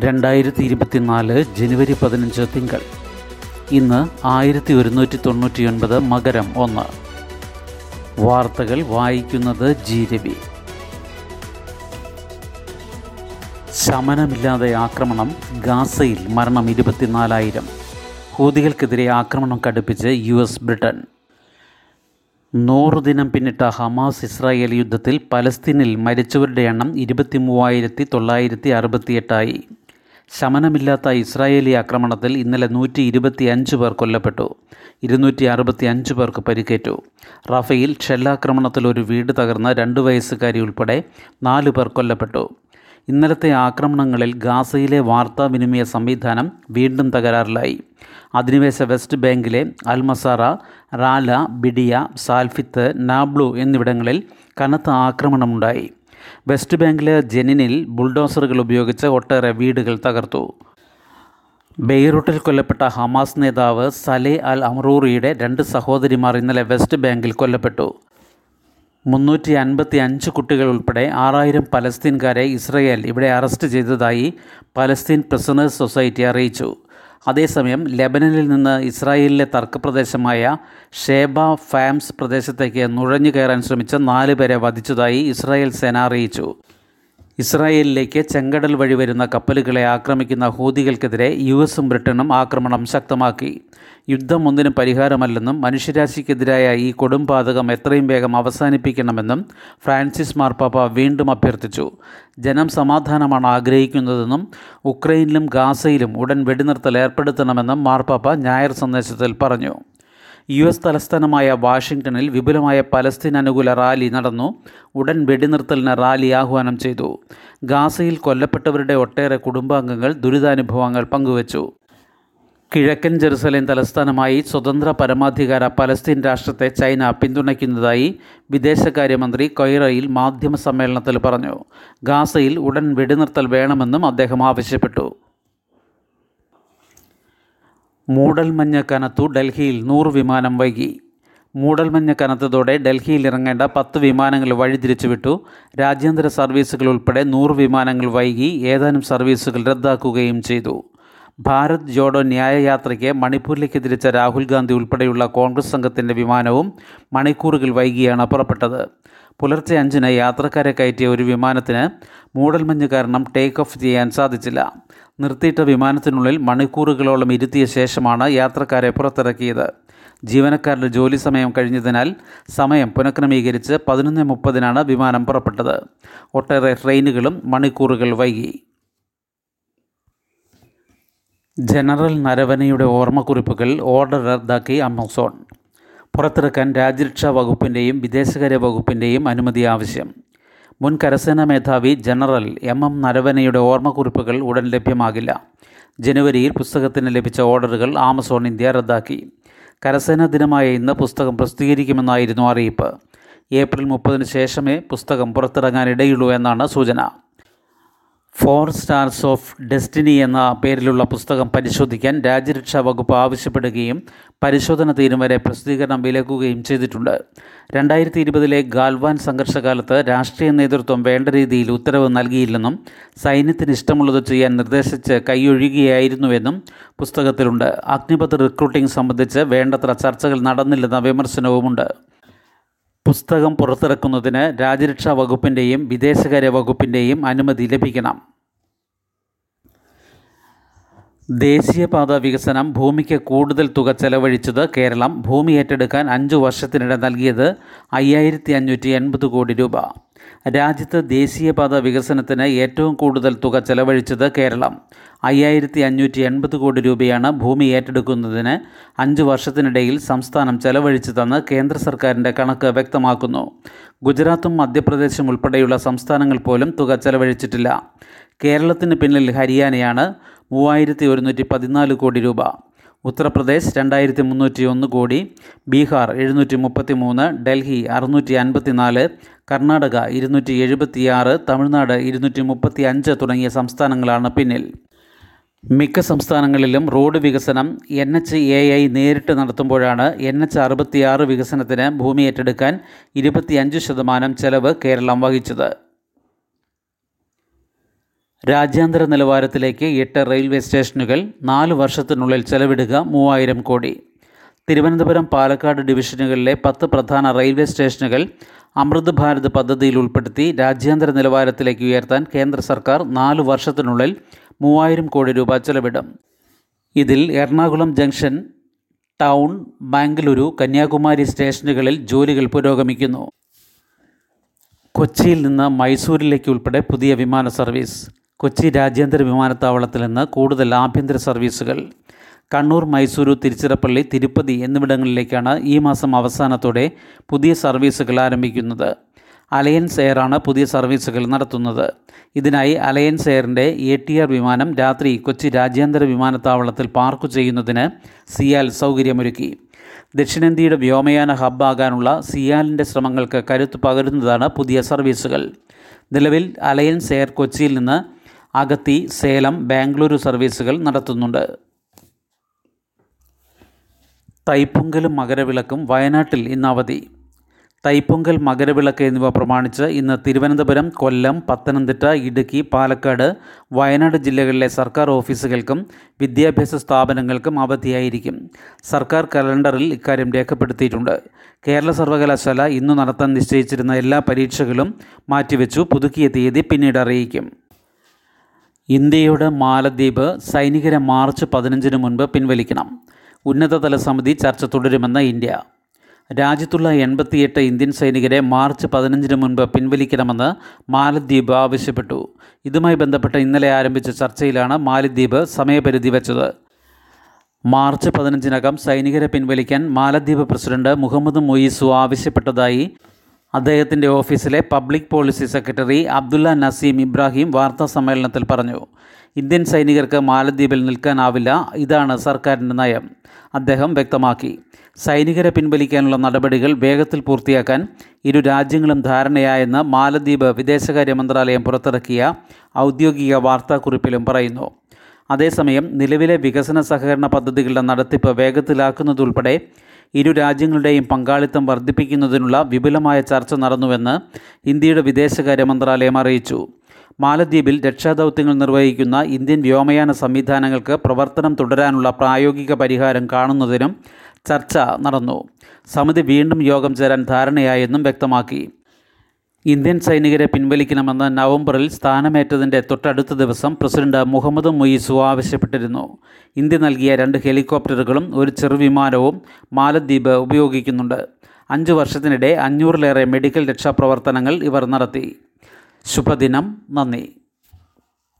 രണ്ടായിരത്തി ഇരുപത്തിനാല് ജനുവരി പതിനഞ്ച് തിങ്കൾ. ഇന്ന് ആയിരത്തി ഒരുന്നൂറ്റി തൊണ്ണൂറ്റിയൊൻപത് മകരം ഒന്ന്. വാർത്തകൾ വായിക്കുന്നത് ജി രവി. ശമനമില്ലാതെ ആക്രമണം ഗാസയിൽ മരണം ഇരുപത്തിനാലായിരം. ഹൂതികൾക്കെതിരെ ആക്രമണം കടുപ്പിച്ച് യു എസ് ബ്രിട്ടൻ. നൂറ് ദിനം പിന്നിട്ട ഹമാസ് ഇസ്രായേൽ യുദ്ധത്തിൽ പലസ്തീനിൽ മരിച്ചവരുടെ എണ്ണം ഇരുപത്തി മൂവായിരത്തി തൊള്ളായിരത്തി അറുപത്തിയെട്ടായി ശമനമില്ലാത്ത ഇസ്രായേലി ആക്രമണത്തിൽ ഇന്നലെ നൂറ്റി ഇരുപത്തി അഞ്ച് പേർ കൊല്ലപ്പെട്ടു. ഇരുന്നൂറ്റി അറുപത്തി അഞ്ച് പേർക്ക് പരിക്കേറ്റു. റഫയിൽ ഷെല്ലാക്രമണത്തിൽ ഒരു വീട് തകർന്ന രണ്ട് വയസ്സുകാരി ഉൾപ്പെടെ നാല് പേർ കൊല്ലപ്പെട്ടു. ഇന്നലത്തെ ആക്രമണങ്ങളിൽ ഗാസയിലെ വാർത്താവിനിമയ സംവിധാനം വീണ്ടും തകരാറിലായി. അധിനിവേശ വെസ്റ്റ് ബാങ്കിലെ അൽമസാറ റാല ബിഡിയ സാൽഫിത്ത് നാബ്ലു എന്നിവിടങ്ങളിൽ കനത്ത ആക്രമണമുണ്ടായി. വെസ്റ്റ് ബാങ്കിലെ ജെനിനിൽ ബുൾഡോസറുകൾ ഉപയോഗിച്ച് ഒട്ടേറെ വീടുകൾ തകർത്തു. ബെയ്റൂട്ടിൽ കൊല്ലപ്പെട്ട ഹമാസ് നേതാവ് സലേ അൽ അമറൂറിയുടെ രണ്ട് സഹോദരിമാർ ഇന്നലെ വെസ്റ്റ് ബാങ്കിൽ കൊല്ലപ്പെട്ടു. മുന്നൂറ്റി അൻപത്തി അഞ്ച് കുട്ടികൾ ഉൾപ്പെടെ ആറായിരം പലസ്തീൻകാരെ ഇസ്രയേൽ ഇവിടെ അറസ്റ്റ് ചെയ്തതായി പലസ്തീൻ പ്രിസണേഴ്സ് സൊസൈറ്റി അറിയിച്ചു. അതേസമയം ലെബനനിൽ നിന്ന് ഇസ്രായേലിലെ തർക്കപ്രദേശമായ ഷേബ ഫാംസ് പ്രദേശത്തേക്ക് നുഴഞ്ഞു കയറാൻ ശ്രമിച്ച നാല് പേരെ വധിച്ചതായി ഇസ്രായേൽ സേന അറിയിച്ചു. ഇസ്രായേലിലേക്ക് ചെങ്കടൽ വഴി വരുന്ന കപ്പലുകളെ ആക്രമിക്കുന്ന ഹൂതികൾക്കെതിരെ യു എസും ബ്രിട്ടനും ആക്രമണം ശക്തമാക്കി. യുദ്ധം ഒന്നിനും പരിഹാരമല്ലെന്നും മനുഷ്യരാശിക്കെതിരായ ഈ കൊടുംപാതകം എത്രയും വേഗം അവസാനിപ്പിക്കണമെന്നും ഫ്രാൻസിസ് മാർപ്പാപ്പ വീണ്ടും അഭ്യർത്ഥിച്ചു. ജനം സമാധാനമാണ് ആഗ്രഹിക്കുന്നതെന്നും ഉക്രൈനിലും ഗാസയിലും ഉടൻ വെടിനിർത്തൽ ഏർപ്പെടുത്തണമെന്നും മാർപ്പാപ്പ ഞായർ സന്ദേശത്തിൽ പറഞ്ഞു. യു എസ് തലസ്ഥാനമായ വാഷിംഗ്ടണിൽ വിപുലമായ പലസ്തീൻ അനുകൂല റാലി നടന്നു. ഉടൻ വെടിനിർത്തലിന് റാലി ആഹ്വാനം ചെയ്തു. ഗാസയിൽ കൊല്ലപ്പെട്ടവരുടെ ഒട്ടേറെ കുടുംബാംഗങ്ങൾ ദുരിതാനുഭവങ്ങൾ പങ്കുവച്ചു. കിഴക്കൻ ജെറുസലേം തലസ്ഥാനമായി സ്വതന്ത്ര പരമാധികാര പലസ്തീൻ രാഷ്ട്രത്തെ ചൈന പിന്തുണയ്ക്കുന്നതായി വിദേശകാര്യമന്ത്രി കൊയ്റയിൽ മാധ്യമ സമ്മേളനത്തിൽ പറഞ്ഞു. ഗാസയിൽ ഉടൻ വെടിനിർത്തൽ വേണമെന്നും അദ്ദേഹം ആവശ്യപ്പെട്ടു. മൂടൽമഞ്ഞ് കനത്തു ഡൽഹിയിൽ നൂറ് വിമാനം വൈകി. മൂടൽമഞ്ഞ് കനത്തതോടെ ഡൽഹിയിൽ ഇറങ്ങേണ്ട പത്ത് വിമാനങ്ങൾ വഴിതിരിച്ചു വിട്ടു രാജ്യാന്തര സർവീസുകൾ ഉൾപ്പെടെ നൂറ് വിമാനങ്ങൾ വൈകി ഏതാനും സർവീസുകൾ റദ്ദാക്കുകയും ചെയ്തു. ഭാരത് ജോഡോ ന്യായയാത്രയ്ക്ക് മണിപ്പൂരിലേക്ക് തിരിച്ച രാഹുൽ ഗാന്ധി ഉൾപ്പെടെയുള്ള കോൺഗ്രസ് സംഘത്തിന്റെ വിമാനവും മണിക്കൂറുകൾ വൈകിയാണ് പുറപ്പെട്ടത്. പുലർച്ചെ അഞ്ചിന് യാത്രക്കാരെ കയറ്റിയ ഒരു വിമാനത്തിന് മൂടൽമഞ്ഞ് കാരണം ടേക്ക് ഓഫ് ചെയ്യാൻ സാധിച്ചില്ല. നിർത്തിയിട്ട വിമാനത്തിനുള്ളിൽ മണിക്കൂറുകളോളം ഇരുത്തിയ ശേഷമാണ് യാത്രക്കാരെ പുറത്തിറക്കിയത്. ജീവനക്കാരുടെ ജോലി സമയം കഴിഞ്ഞതിനാൽ സമയം പുനഃക്രമീകരിച്ച് പതിനൊന്ന് മുപ്പതിനാണ് വിമാനം പുറപ്പെട്ടത്. ഒട്ടേറെ ട്രെയിനുകളും മണിക്കൂറുകൾ വൈകി. ജനറൽ നരവനയുടെ ഓർമ്മക്കുറിപ്പുകൾ ഓർഡർ റദ്ദാക്കി ആമസോൺ. പുറത്തിറക്കാൻ രാജ്യരക്ഷാ വകുപ്പിന്റെയും വിദേശകാര്യ വകുപ്പിന്റെയും അനുമതി ആവശ്യം. മുൻ കരസേനാ മേധാവി ജനറൽ എം എം നരവനയുടെ ഓർമ്മക്കുറിപ്പുകൾ ഉടൻ ലഭ്യമാകില്ല. ജനുവരിയിൽ പുസ്തകത്തിന് ലഭിച്ച ഓർഡറുകൾ ആമസോൺ ഇന്ത്യ റദ്ദാക്കി. കരസേനാ ദിനമായ ഇന്ന് പുസ്തകം പ്രസിദ്ധീകരിക്കുമെന്നായിരുന്നു അറിയിപ്പ്. ഏപ്രിൽ മുപ്പതിന് ശേഷമേ പുസ്തകം പുറത്തിറങ്ങാനിടയുള്ളൂ എന്നാണ് സൂചന. ഫോർ സ്റ്റാർസ് ഓഫ് ഡെസ്റ്റിനി എന്ന പേരിലുള്ള പുസ്തകം പരിശോധിക്കാൻ രാജ്യരക്ഷാ വകുപ്പ് ആവശ്യപ്പെടുകയും പരിശോധന തീരും വരെ പ്രസിദ്ധീകരണം വിലക്കുകയും ചെയ്തിട്ടുണ്ട്. രണ്ടായിരത്തി ഇരുപതിലെ ഗാൽവാൻ സംഘർഷകാലത്ത് രാഷ്ട്രീയ നേതൃത്വം വേണ്ട രീതിയിൽ ഉത്തരവ് നൽകിയില്ലെന്നും സൈന്യത്തിന് ഇഷ്ടമുള്ളത് ചെയ്യാൻ നിർദ്ദേശിച്ച് കൈയൊഴുകിയായിരുന്നുവെന്നും പുസ്തകത്തിലുണ്ട്. അഗ്നിപഥ് റിക്രൂട്ടിംഗ് സംബന്ധിച്ച് വേണ്ടത്ര ചർച്ചകൾ നടന്നില്ലെന്ന വിമർശനവുമുണ്ട്. പുസ്തകം പുറത്തിറക്കുന്നതിന് രാജ്യരക്ഷാ വകുപ്പിന്റെയും വിദേശകാര്യ വകുപ്പിന്റെയും അനുമതി ലഭിക്കണം. ദേശീയപാത വികസനം ഭൂമിക്ക് കൂടുതൽ തുക ചെലവഴിച്ചത് കേരളം. ഭൂമി ഏറ്റെടുക്കാൻ അഞ്ചു വർഷത്തിനിടെ നൽകിയത് അയ്യായിരത്തി അഞ്ഞൂറ്റി എൺപത് കോടി രൂപ. രാജ്യത്ത് ദേശീയപാത വികസനത്തിന് ഏറ്റവും കൂടുതൽ തുക ചെലവഴിച്ചത് കേരളം. അയ്യായിരത്തി അഞ്ഞൂറ്റി എൺപത് കോടി രൂപയാണ് ഭൂമി ഏറ്റെടുക്കുന്നതിന് അഞ്ച് വർഷത്തിനിടയിൽ സംസ്ഥാനം ചെലവഴിച്ചതെന്ന് കേന്ദ്ര സർക്കാരിന്റെ കണക്ക് വ്യക്തമാക്കുന്നു. ഗുജറാത്തും മധ്യപ്രദേശും ഉൾപ്പെടെയുള്ള സംസ്ഥാനങ്ങൾ പോലും തുക ചെലവഴിച്ചിട്ടില്ല. കേരളത്തിന് പിന്നിൽ ഹരിയാനയാണ് മൂവായിരത്തി ഒരുന്നൂറ്റി പതിനാല് കോടി രൂപ. ഉത്തർപ്രദേശ് രണ്ടായിരത്തി മുന്നൂറ്റി ഒന്ന് കോടി ബീഹാർ എഴുന്നൂറ്റി മുപ്പത്തി മൂന്ന് ഡൽഹി അറുന്നൂറ്റി അൻപത്തി നാല് കർണാടക ഇരുന്നൂറ്റി എഴുപത്തിയാറ് തമിഴ്നാട് ഇരുന്നൂറ്റി മുപ്പത്തി അഞ്ച് തുടങ്ങിയ സംസ്ഥാനങ്ങളാണ് പിന്നിൽ. മിക്ക സംസ്ഥാനങ്ങളിലും റോഡ് വികസനം എൻ എച്ച് എ ഐ നേരിട്ട് നടത്തുമ്പോഴാണ് എൻ എച്ച് അറുപത്തിയാറ് വികസനത്തിന് ഭൂമി ഏറ്റെടുക്കാൻ ഇരുപത്തിയഞ്ച് ശതമാനം ചെലവ് കേരളം വഹിച്ചത്. രാജ്യാന്തര നിലവാരത്തിലേക്ക് എട്ട് റെയിൽവേ സ്റ്റേഷനുകൾ നാല് വർഷത്തിനുള്ളിൽ ചെലവിടുക മൂവായിരം കോടി. തിരുവനന്തപുരം പാലക്കാട് ഡിവിഷനുകളിലെ പത്ത് പ്രധാന റെയിൽവേ സ്റ്റേഷനുകൾ അമൃത് ഭാരത് പദ്ധതിയിൽ ഉൾപ്പെടുത്തി രാജ്യാന്തര നിലവാരത്തിലേക്ക് ഉയർത്താൻ കേന്ദ്ര സർക്കാർ നാല് വർഷത്തിനുള്ളിൽ മൂവായിരം കോടി രൂപ ചെലവിടും. ഇതിൽ എറണാകുളം ജംഗ്ഷൻ ടൗൺ ബാംഗ്ലൂരു കന്യാകുമാരി സ്റ്റേഷനുകളിൽ ജോലികൾ പുരോഗമിക്കുന്നു. കൊച്ചിയിൽ നിന്ന് മൈസൂരിലേക്ക് ഉൾപ്പെടെ പുതിയ വിമാന സർവീസ്. കൊച്ചി രാജ്യാന്തര വിമാനത്താവളത്തിൽ നിന്ന് കൂടുതൽ ആഭ്യന്തര സർവീസുകൾ. കണ്ണൂർ മൈസൂരു തിരുച്ചിറപ്പള്ളി തിരുപ്പതി എന്നിവിടങ്ങളിലേക്കാണ് ഈ മാസം അവസാനത്തോടെ പുതിയ സർവീസുകൾ ആരംഭിക്കുന്നത്. അലയൻസ് എയറാണ് പുതിയ സർവീസുകൾ നടത്തുന്നത്. ഇതിനായി അലയൻസ് എയറിന്റെ എ ടി ആർ വിമാനം രാത്രി കൊച്ചി രാജ്യാന്തര വിമാനത്താവളത്തിൽ പാർക്ക് ചെയ്യുന്നതിന് സിയാൽ സൗകര്യമൊരുക്കി. ദക്ഷിണേന്ത്യയുടെ വ്യോമയാന ഹബ്ബാകാനുള്ള സിയാലിന്റെ ശ്രമങ്ങൾക്ക് കരുത്തു പകരുന്നതാണ് പുതിയ സർവീസുകൾ. നിലവിൽ അലയൻസ് എയർ കൊച്ചിയിൽ നിന്ന് അഗത്തി സേലം ബാംഗ്ലൂരു സർവീസുകൾ നടത്തുന്നുണ്ട്. തൈപ്പൊങ്കലും മകരവിളക്കും വയനാട്ടിൽ ഇന്ന് അവധി. തൈപ്പൊങ്കൽ മകരവിളക്ക് എന്നിവ പ്രമാണിച്ച് ഇന്ന് തിരുവനന്തപുരം കൊല്ലം പത്തനംതിട്ട ഇടുക്കി പാലക്കാട് വയനാട് ജില്ലകളിലെ സർക്കാർ ഓഫീസുകൾക്കും വിദ്യാഭ്യാസ സ്ഥാപനങ്ങൾക്കും അവധിയായിരിക്കും. സർക്കാർ കലണ്ടറിൽ ഇക്കാര്യം രേഖപ്പെടുത്തിയിട്ടുണ്ട്. കേരള സർവകലാശാല ഇന്നു നടത്താൻ നിശ്ചയിച്ചിരുന്ന എല്ലാ പരീക്ഷകളും മാറ്റിവെച്ചു. പുതുക്കിയ തീയതി പിന്നീട് അറിയിക്കും. ഇന്ത്യയുടെ മാലദ്വീപ് സൈനികരെ മാർച്ച് പതിനഞ്ചിന് മുൻപ് പിൻവലിക്കണം. ഉന്നതതല സമിതി ചർച്ച തുടരുമെന്ന് ഇന്ത്യ. രാജ്യത്തുള്ള എൺപത്തിയെട്ട് ഇന്ത്യൻ സൈനികരെ മാർച്ച് പതിനഞ്ചിന് മുൻപ് പിൻവലിക്കണമെന്ന് മാലദ്വീപ് ആവശ്യപ്പെട്ടു. ഇതുമായി ബന്ധപ്പെട്ട് ഇന്നലെ ആരംഭിച്ച ചർച്ചയിലാണ് മാലദ്വീപ് സമയപരിധി വെച്ചത്. മാർച്ച് പതിനഞ്ചിനകം സൈനികരെ പിൻവലിക്കാൻ മാലദ്വീപ് പ്രസിഡന്റ് മുഹമ്മദ് മൊയ്സു ആവശ്യപ്പെട്ടതായി അദ്ദേഹത്തിന്റെ ഓഫീസിലെ public policy secretary Abdulla Nazim Ibrahim വാർത്താ സമ്മേളനത്തിൽ പറഞ്ഞു ഇന്ത്യൻ സൈനികർക്ക് മാലദ്വീപിൽ നിൽക്കാനാവില്ല ഇതാണ് സർക്കാരിന്റെ നയം അദ്ദേഹം വ്യക്തമാക്കി. സൈനികരെ പിൻവലിക്കാനുള്ള നടപടികൾ വേഗത്തിൽ പൂർത്തിയാക്കാൻ ഇരു രാജ്യങ്ങളും ധാരണയായെന്ന് മാലദ്വീപ് വിദേശകാര്യ മന്ത്രാലയം പുറത്തിറക്കിയ ഔദ്യോഗിക വാർത്താക്കുറിപ്പിലും പറയുന്നു. അതേസമയം നിലവിലെ വികസന സഹകരണ പദ്ധതികളുടെ നടത്തിപ്പ് വേഗത്തിലാക്കുന്നതുൾപ്പെടെ ഇരു രാജ്യങ്ങളുടെയും പങ്കാളിത്തം വർദ്ധിപ്പിക്കുന്നതിനുള്ള വിപുലമായ ചർച്ച നടന്നുവെന്ന് ഇന്ത്യയുടെ വിദേശകാര്യ മന്ത്രാലയം അറിയിച്ചു. മാലദ്വീപിൽ രക്ഷാദൗത്യങ്ങൾ നിർവഹിക്കുന്ന ഇന്ത്യൻ വ്യോമയാന സംവിധാനങ്ങൾക്ക് പ്രവർത്തനം തുടരാനുള്ള പ്രായോഗിക പരിഹാരം കാണുന്നതിനും ചർച്ച നടന്നു. സമിതി വീണ്ടും യോഗം ചേരാൻ ധാരണയായെന്നും വ്യക്തമാക്കി. ഇന്ത്യൻ സൈനികരെ പിൻവലിക്കണമെന്ന് നവംബറിൽ സ്ഥാനമേറ്റതിന്റെ തൊട്ടടുത്ത ദിവസം പ്രസിഡന്റ് മുഹമ്മദ് മൊയ്സു ആവശ്യപ്പെട്ടിരുന്നു. ഇന്ത്യ നൽകിയ രണ്ട് ഹെലികോപ്റ്ററുകളും ഒരു ചെറുവിമാനവും മാലദ്വീപ് ഉപയോഗിക്കുന്നുണ്ട്. അഞ്ച് വർഷത്തിനിടെ അഞ്ഞൂറിലേറെ മെഡിക്കൽ രക്ഷാപ്രവർത്തനങ്ങൾ ഇവർ നടത്തി. ശുഭദിനം. നന്ദി.